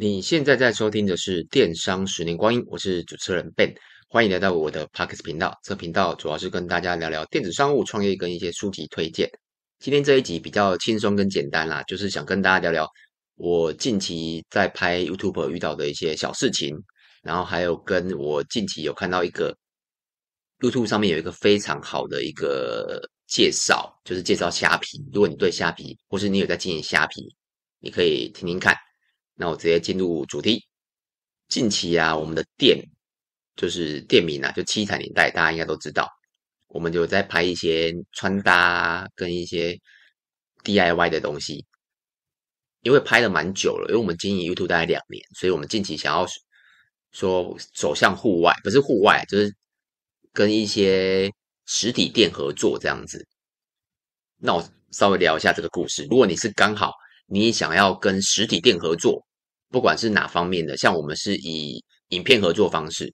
你现在在收听的是《电商十年光阴》，我是主持人 Ben，欢迎来到我的 Podcast 频道。这频道主要是跟大家聊聊电子商务创业跟一些书籍推荐。今天这一集比较轻松跟简单啦，就是想跟大家聊聊我近期在拍 YouTube 遇到的一些小事情，然后还有跟我近期有看到一个 YouTube 上面有一个非常好的一个介绍，就是介绍虾皮。如果你对虾皮，或是你有在经营虾皮，你可以听听看。那我直接进入主题。近期啊，我们的店就是店名啊，就七彩年代，大家应该都知道。我们就在拍一些穿搭跟一些 DIY 的东西，因为拍了蛮久了，因为我们经营 YouTube 大概两年，所以我们近期想要说走向户外，不是户外，就是跟一些实体店合作这样子。那我稍微聊一下这个故事。如果你是刚好你想要跟实体店合作，不管是哪方面的，像我们是以影片合作方式。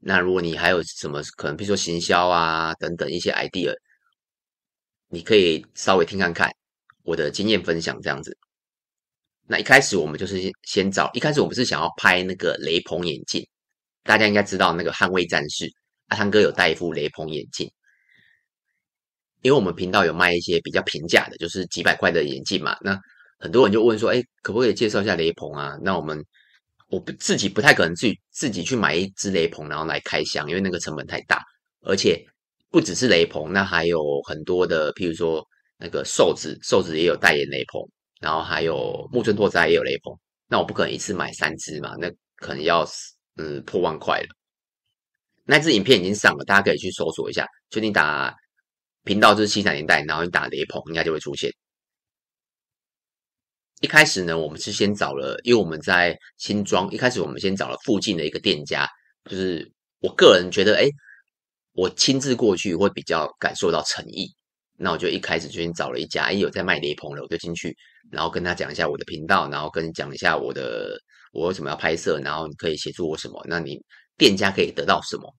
那如果你还有什么可能，比如说行销啊等等一些 idea，你可以稍微听看看我的经验分享这样子。那一开始我们就是先找，一开始我们是想要拍那个雷朋眼镜，大家应该知道那个捍卫战士，阿汤哥有戴一副雷朋眼镜，因为我们频道有卖一些比较平价的，就是几百块的眼镜嘛，那。很多人就问说：“哎，可不可以介绍一下雷朋啊？”那我们我不自己不太可能自己自己去买一支雷朋，然后来开箱，因为那个成本太大。而且不只是雷朋，那还有很多的，譬如说那个瘦子，瘦子也有代言雷朋，然后还有木村拓哉也有雷朋。那我不可能一次买三支嘛，那可能要嗯破万块了。那支影片已经上了，大家可以去搜索一下，就你打频道就是七彩年代，然后你打雷朋，应该就会出现。一开始呢，我们是先找了，因为我们在新庄。一开始我们先找了附近的一个店家，就是我个人觉得，哎，我亲自过去会比较感受到诚意。那我就一开始就先找了一家，哎，有在卖雷朋的，我就进去，然后跟他讲一下我的频道，然后跟你讲一下我的我为什么要拍摄，然后你可以协助我什么，那你店家可以得到什么。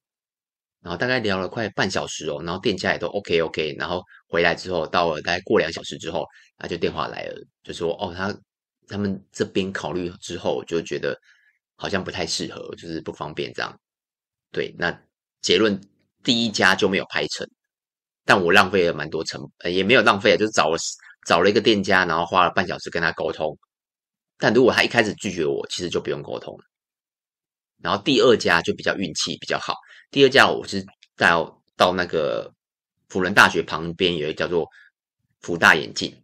然后大概聊了快半小时哦，然后店家也都 OK OK，然后回来之后，到了大概过两小时之后，他就电话来了，就说哦，他他们这边考虑之后就觉得好像不太适合，就是不方便这样。对，那结论第一家就没有拍成，但我浪费了蛮多成呃，也没有浪费，就是找了找了一个店家，然后花了半小时跟他沟通。但如果他一开始拒绝我，其实就不用沟通了。然后第二家就比较运气比较好。第二家我是到到那个辅仁大学旁边有一个叫做辅大眼镜，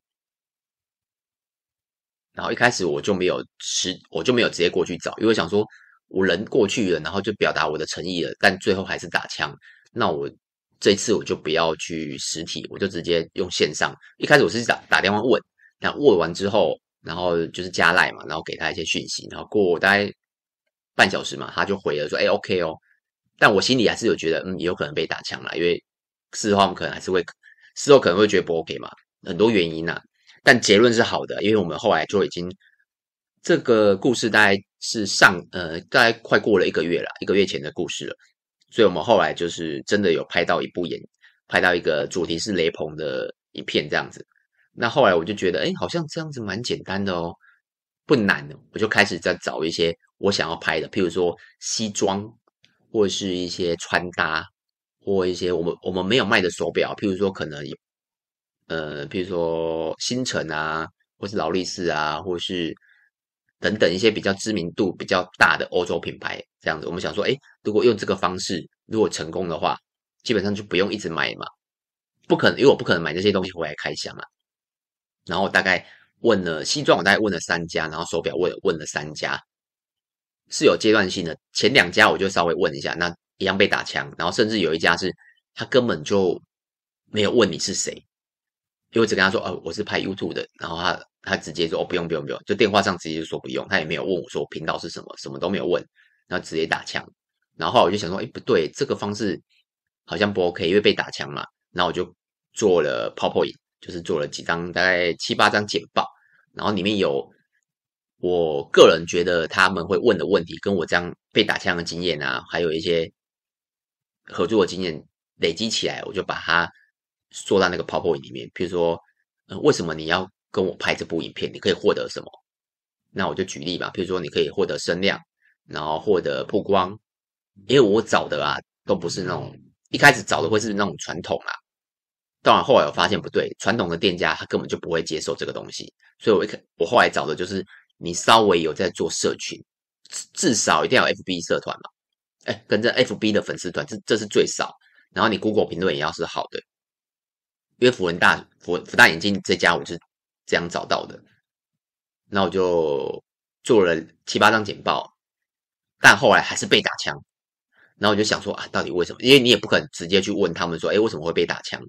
然后一开始我就没有实，我就没有直接过去找，因为想说我人过去了，然后就表达我的诚意了，但最后还是打枪。那我这次我就不要去实体，我就直接用线上。一开始我是打打电话问，然后问完之后，然后就是加赖嘛，然后给他一些讯息，然后过大概。半小时嘛，他就回了说：“哎，OK 哦。”但我心里还是有觉得，嗯，也有可能被打枪了，因为事后我们可能还是会，事后可能会觉得不 OK 嘛，很多原因呐、啊。但结论是好的，因为我们后来就已经这个故事大概是上呃，大概快过了一个月了，一个月前的故事了。所以我们后来就是真的有拍到一部演，拍到一个主题是雷朋的影片这样子。那后来我就觉得，哎，好像这样子蛮简单的哦，不难的，我就开始在找一些。我想要拍的，譬如说西装，或是一些穿搭，或一些我们我们没有卖的手表，譬如说可能有，呃，譬如说星辰啊，或是劳力士啊，或是等等一些比较知名度比较大的欧洲品牌，这样子，我们想说，诶，如果用这个方式，如果成功的话，基本上就不用一直买嘛，不可能，因为我不可能买这些东西回来开箱啊。然后大概问了西装，我大概问了三家，然后手表我也问了三家。是有阶段性的，前两家我就稍微问一下，那一样被打枪，然后甚至有一家是他根本就没有问你是谁，因为我只跟他说哦，我是拍 YouTube 的，然后他他直接说哦，不用不用不用，就电话上直接就说不用，他也没有问我说频道是什么，什么都没有问，然后直接打枪，然后我就想说，哎，不对，这个方式好像不 OK，因为被打枪嘛，然后我就做了 PowerPoint，就是做了几张大概七八张简报，然后里面有。我个人觉得他们会问的问题，跟我这样被打枪的经验啊，还有一些合作的经验累积起来，我就把它说到那个 PowerPoint 里面。比如说，为什么你要跟我拍这部影片？你可以获得什么？那我就举例吧，比如说你可以获得声量，然后获得曝光，因为我找的啊都不是那种一开始找的会是那种传统啊，当然后来我发现不对，传统的店家他根本就不会接受这个东西，所以我一开我后来找的就是你稍微有在做社群，至少一定要有 FB 社团嘛，哎，跟着 FB 的粉丝团，这这是最少，然后你 Google 评论也要是好的，因为辅仁大辅辅大眼镜这家我是这样找到的。那我就做了七八张简报，但后来还是被打枪。然后我就想说啊，到底为什么？因为你也不可能直接去问他们说，哎，为什么会被打枪？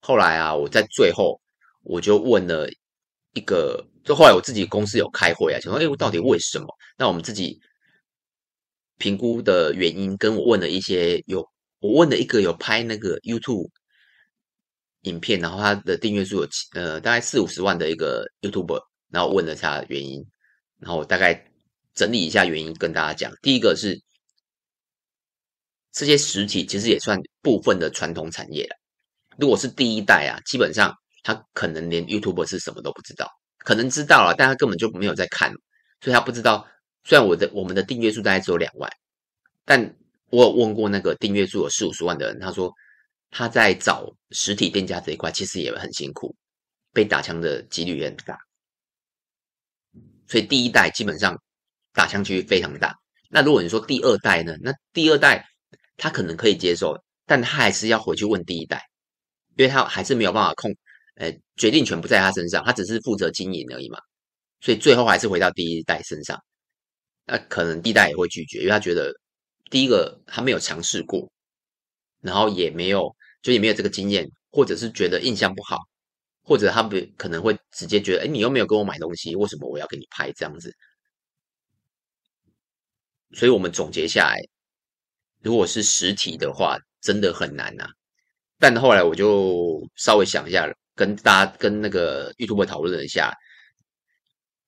后来啊，我在最后我就问了一个，就后来我自己公司有开会啊，想说，哎，我到底为什么？那我们自己评估的原因，跟我问了一些有，我问了一个有拍那个 YouTube 影片，然后他的订阅数有呃大概四五十万的一个 YouTuber。然后问了他原因，然后我大概整理一下原因跟大家讲。第一个是这些实体其实也算部分的传统产业了。如果是第一代啊，基本上他可能连 YouTube 是什么都不知道，可能知道了，但他根本就没有在看，所以他不知道。虽然我的我们的订阅数大概只有两万，但我有问过那个订阅数有四五十万的人，他说他在找实体店家这一块其实也很辛苦，被打枪的几率也很大。所以第一代基本上打枪几率非常大。那如果你说第二代呢？那第二代他可能可以接受，但他还是要回去问第一代，因为他还是没有办法控，呃，决定权不在他身上，他只是负责经营而已嘛。所以最后还是回到第一代身上。那可能第一代也会拒绝，因为他觉得第一个他没有尝试过，然后也没有就也没有这个经验，或者是觉得印象不好。或者他不可能会直接觉得，哎，你又没有跟我买东西，为什么我要给你拍这样子？所以我们总结下来，如果是实体的话，真的很难呐。但后来我就稍微想一下了，跟大家跟那个 YouTube 讨论了一下，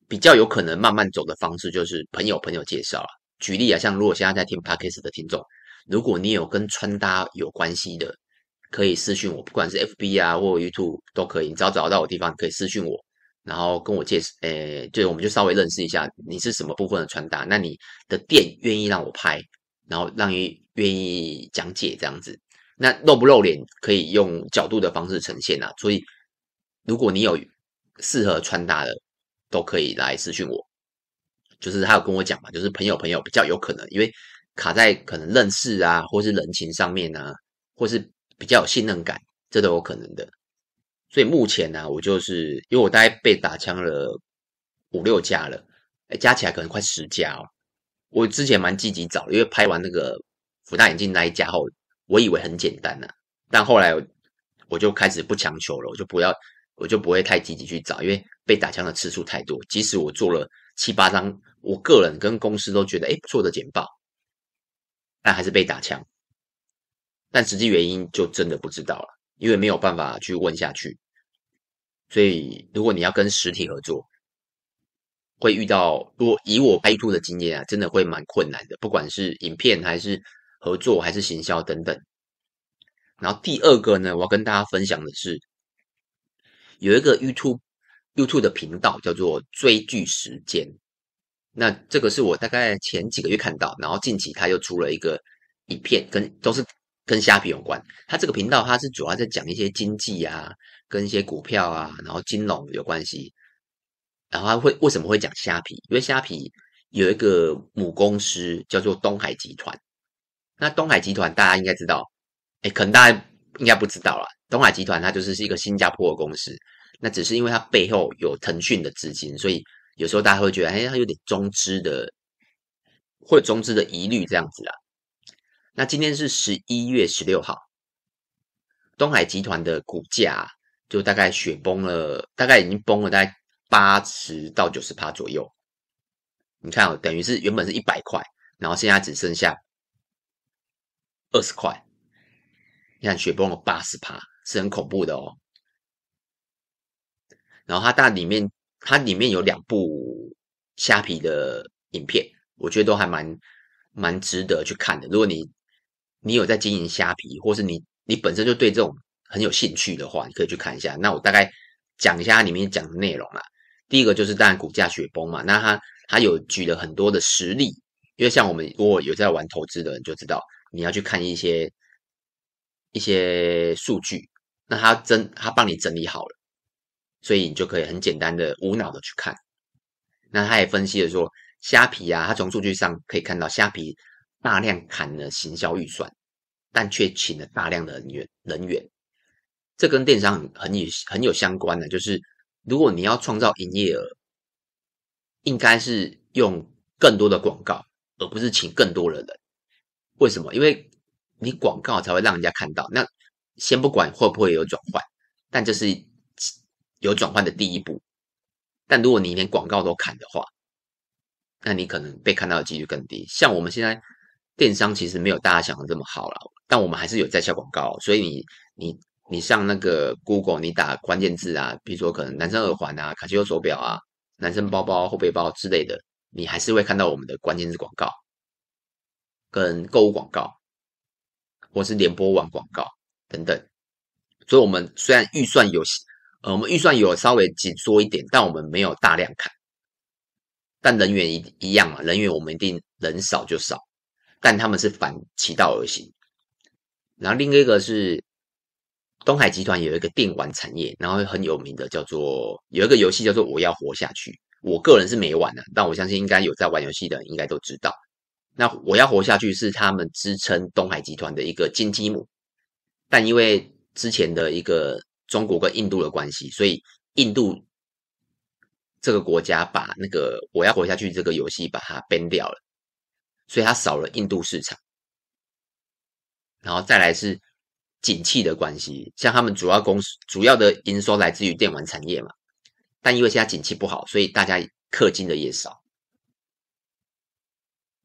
比较有可能慢慢走的方式就是朋友朋友介绍啊。举例啊，像如果现在在听 Podcast 的听众，如果你有跟穿搭有关系的。可以私讯我，不管是 FB 啊或 YouTube 都可以，你只要找到我地方可以私讯我，然后跟我介绍，诶，就我们就稍微认识一下你是什么部分的穿搭，那你的店愿意让我拍，然后让你愿意讲解这样子，那露不露脸可以用角度的方式呈现啊，所以如果你有适合穿搭的，都可以来私讯我，就是他有跟我讲嘛，就是朋友朋友比较有可能，因为卡在可能认识啊，或是人情上面啊，或是。比较有信任感，这都有可能的。所以目前呢、啊，我就是因为我大概被打枪了五六家了，哎，加起来可能快十家哦。我之前蛮积极找，因为拍完那个福大眼镜那一家后，我以为很简单呢、啊，但后来我就开始不强求了，我就不要，我就不会太积极去找，因为被打枪的次数太多。即使我做了七八张，我个人跟公司都觉得哎不错的简报，但还是被打枪。但实际原因就真的不知道了，因为没有办法去问下去。所以，如果你要跟实体合作，会遇到，如果以我拍图的经验啊，真的会蛮困难的，不管是影片还是合作还是行销等等。然后第二个呢，我要跟大家分享的是，有一个 YouTube YouTube 的频道叫做追剧时间。那这个是我大概前几个月看到，然后近期他又出了一个影片，跟都是。跟虾皮有关，他这个频道他是主要在讲一些经济啊，跟一些股票啊，然后金融有关系。然后他会为什么会讲虾皮？因为虾皮有一个母公司叫做东海集团。那东海集团大家应该知道，哎，可能大家应该不知道啦。东海集团它就是是一个新加坡的公司，那只是因为它背后有腾讯的资金，所以有时候大家会觉得，哎，它有点中资的，会有中资的疑虑这样子啦。那今天是十一月十六号，东海集团的股价就大概雪崩了，大概已经崩了大概八十到九十趴左右。你看哦，等于是原本是一百块，然后现在只剩下二十块。你看雪崩了八十趴，是很恐怖的哦。然后它大里面，它里面有两部虾皮的影片，我觉得都还蛮蛮值得去看的。如果你你有在经营虾皮，或是你你本身就对这种很有兴趣的话，你可以去看一下。那我大概讲一下它里面讲的内容啦。第一个就是当然股价雪崩嘛，那它它有举了很多的实例，因为像我们如果有在玩投资的人就知道，你要去看一些一些数据，那他真他帮你整理好了，所以你就可以很简单的无脑的去看。那他也分析了说，虾皮啊，他从数据上可以看到虾皮大量砍了行销预算，但却请了大量的人员人员，这跟电商很很有很有相关的，就是如果你要创造营业额，应该是用更多的广告，而不是请更多的人。为什么？因为你广告才会让人家看到。那先不管会不会有转换，但这是有转换的第一步。但如果你连广告都砍的话，那你可能被看到的几率更低。像我们现在电商其实没有大家想的这么好了，但我们还是有在下广告。所以你你你上那个 Google，你打关键字啊，比如说可能男生耳环啊、卡西欧手表啊、男生包包、后背包之类的，你还是会看到我们的关键字广告跟购物广告，或是联播网广告等等。所以，我们虽然预算有。呃，我们预算有稍微紧缩一点，但我们没有大量砍。但人员一一样嘛，人员我们一定人少就少，但他们是反其道而行。然后另一个是东海集团有一个电玩产业，然后很有名的叫做有一个游戏叫做《我要活下去》，我个人是没玩的，但我相信应该有在玩游戏的应该都知道。那《我要活下去》是他们支撑东海集团的一个金鸡母，但因为之前的一个。中国跟印度的关系，所以印度这个国家把那个我要活下去这个游戏把它 ban 掉了，所以它少了印度市场。然后再来是景气的关系，像他们主要公司主要的营收来自于电玩产业嘛，但因为现在景气不好，所以大家氪金的也少。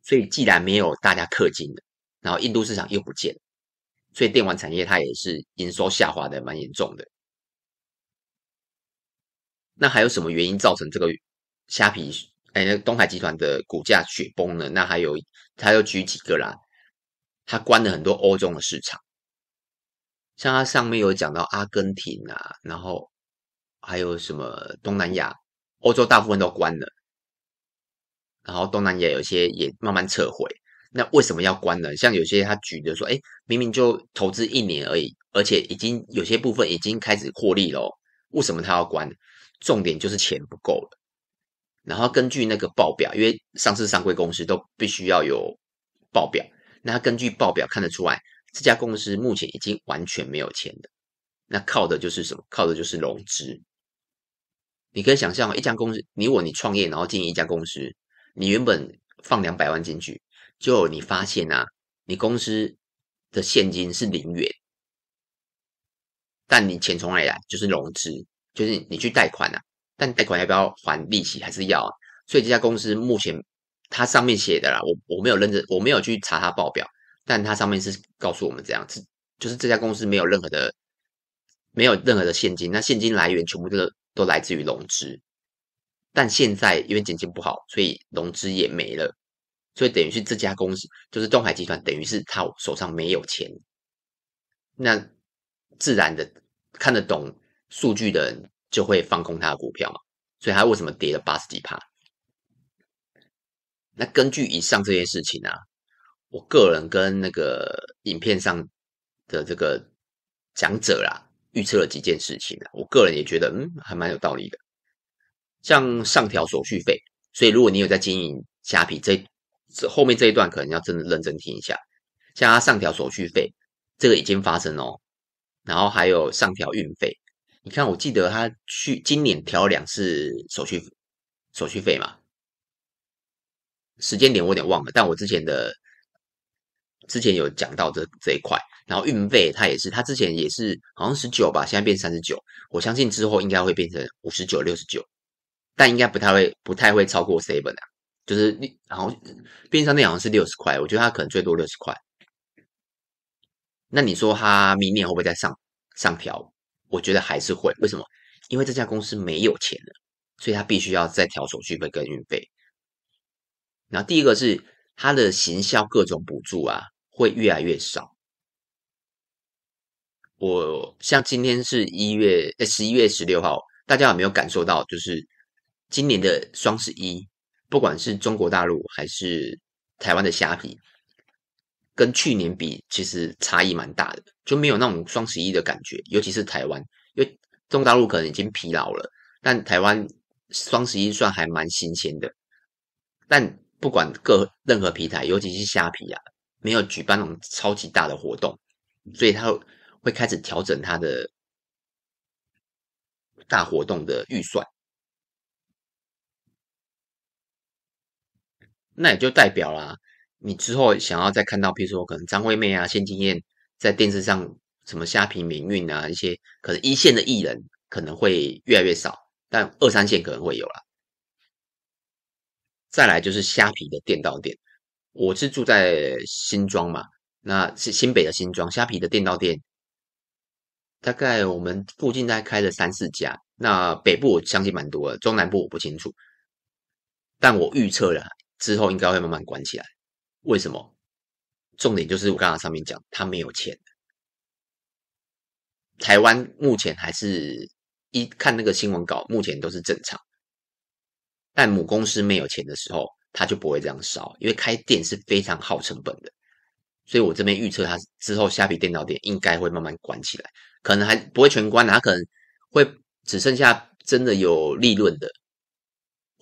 所以既然没有大家氪金的，然后印度市场又不见，所以电玩产业它也是营收下滑的蛮严重的。那还有什么原因造成这个虾皮哎，东海集团的股价雪崩呢？那还有，他又举几个啦。他关了很多欧洲的市场，像他上面有讲到阿根廷啊，然后还有什么东南亚、欧洲大部分都关了，然后东南亚有些也慢慢撤回。那为什么要关呢？像有些他举的说，哎，明明就投资一年而已，而且已经有些部分已经开始获利了，为什么他要关？重点就是钱不够了，然后根据那个报表，因为上市上柜公司都必须要有报表，那他根据报表看得出来，这家公司目前已经完全没有钱了。那靠的就是什么？靠的就是融资。你可以想象，一家公司，你我你创业，然后经营一家公司，你原本放两百万进去，就你发现啊，你公司的现金是零元，但你钱从哪里来？就是融资。就是你去贷款啊，但贷款要不要还利息还是要啊？所以这家公司目前它上面写的啦，我我没有认真，我没有去查它报表，但它上面是告诉我们这样子，就是这家公司没有任何的没有任何的现金，那现金来源全部都都来自于融资，但现在因为经济不好，所以融资也没了，所以等于是这家公司就是东海集团，等于是他手上没有钱，那自然的看得懂。数据的人就会放空他的股票嘛，所以他为什么跌了八十几趴？那根据以上这些事情啊，我个人跟那个影片上的这个讲者啦，预测了几件事情啊，我个人也觉得嗯，还蛮有道理的。像上调手续费，所以如果你有在经营虾皮，这这后面这一段可能要真的认真听一下。像他上调手续费，这个已经发生哦，然后还有上调运费。你看，我记得他去今年调了两次手续手续费嘛，时间点我有点忘了，但我之前的之前有讲到这这一块，然后运费他也是，他之前也是好像十九吧，现在变三十九，我相信之后应该会变成五十九、六十九，但应该不太会不太会超过 seven 啊，就是然后便利商店好像是六十块，我觉得他可能最多六十块，那你说他明年会不会再上上调？我觉得还是会，为什么？因为这家公司没有钱了，所以他必须要再调手续费跟运费。然后第一个是他的行销各种补助啊，会越来越少。我像今天是一月，呃，十一月十六号，大家有没有感受到？就是今年的双十一，不管是中国大陆还是台湾的虾皮，跟去年比，其实差异蛮大的，就没有那种双十一的感觉。尤其是台湾，因为中国大陆可能已经疲劳了，但台湾双十一算还蛮新鲜的。但不管各任何平台，尤其是虾皮啊，没有举办那种超级大的活动，所以他会开始调整他的大活动的预算。那也就代表啦，你之后想要再看到，比如说可能张惠妹啊、谢金燕在电视上什么虾皮免运啊，一些可能一线的艺人可能会越来越少，但二三线可能会有啦。再来就是虾皮的店到店，我是住在新庄嘛，那是新北的新庄，虾皮的店到店大概我们附近大概开了三四家，那北部我相信蛮多，中南部我不清楚，但我预测了。之后应该会慢慢关起来，为什么？重点就是我刚刚上面讲，他没有钱。台湾目前还是一看那个新闻稿，目前都是正常。但母公司没有钱的时候，他就不会这样烧，因为开店是非常耗成本的。所以我这边预测，他之后虾皮电脑店应该会慢慢关起来，可能还不会全关，他可能会只剩下真的有利润的。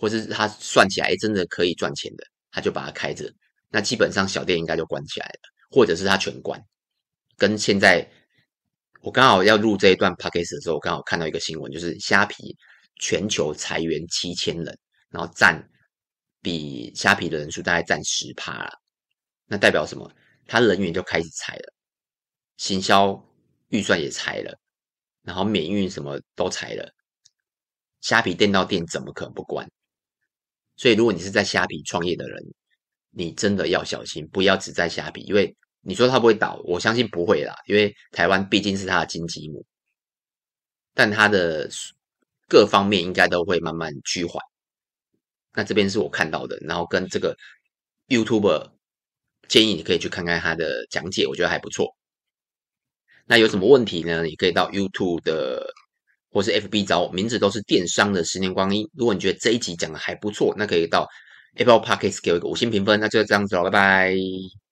或是他算起来真的可以赚钱的，他就把它开着。那基本上小店应该就关起来了，或者是他全关。跟现在我刚好要录这一段 podcast 的时候，我刚好看到一个新闻，就是虾皮全球裁员七千人，然后占比虾皮的人数大概占十趴啦。那代表什么？他人员就开始裁了，行销预算也裁了，然后免运什么都裁了。虾皮店到店怎么可能不关？所以，如果你是在虾皮创业的人，你真的要小心，不要只在虾皮，因为你说它不会倒，我相信不会啦，因为台湾毕竟是它的金鸡母，但它的各方面应该都会慢慢趋缓。那这边是我看到的，然后跟这个 YouTube 建议你可以去看看他的讲解，我觉得还不错。那有什么问题呢？你可以到 YouTube 的。或是 FB 找我，名字都是电商的十年光阴。如果你觉得这一集讲的还不错，那可以到 Apple Podcast 给我一个五星评分。那就这样子了，拜拜。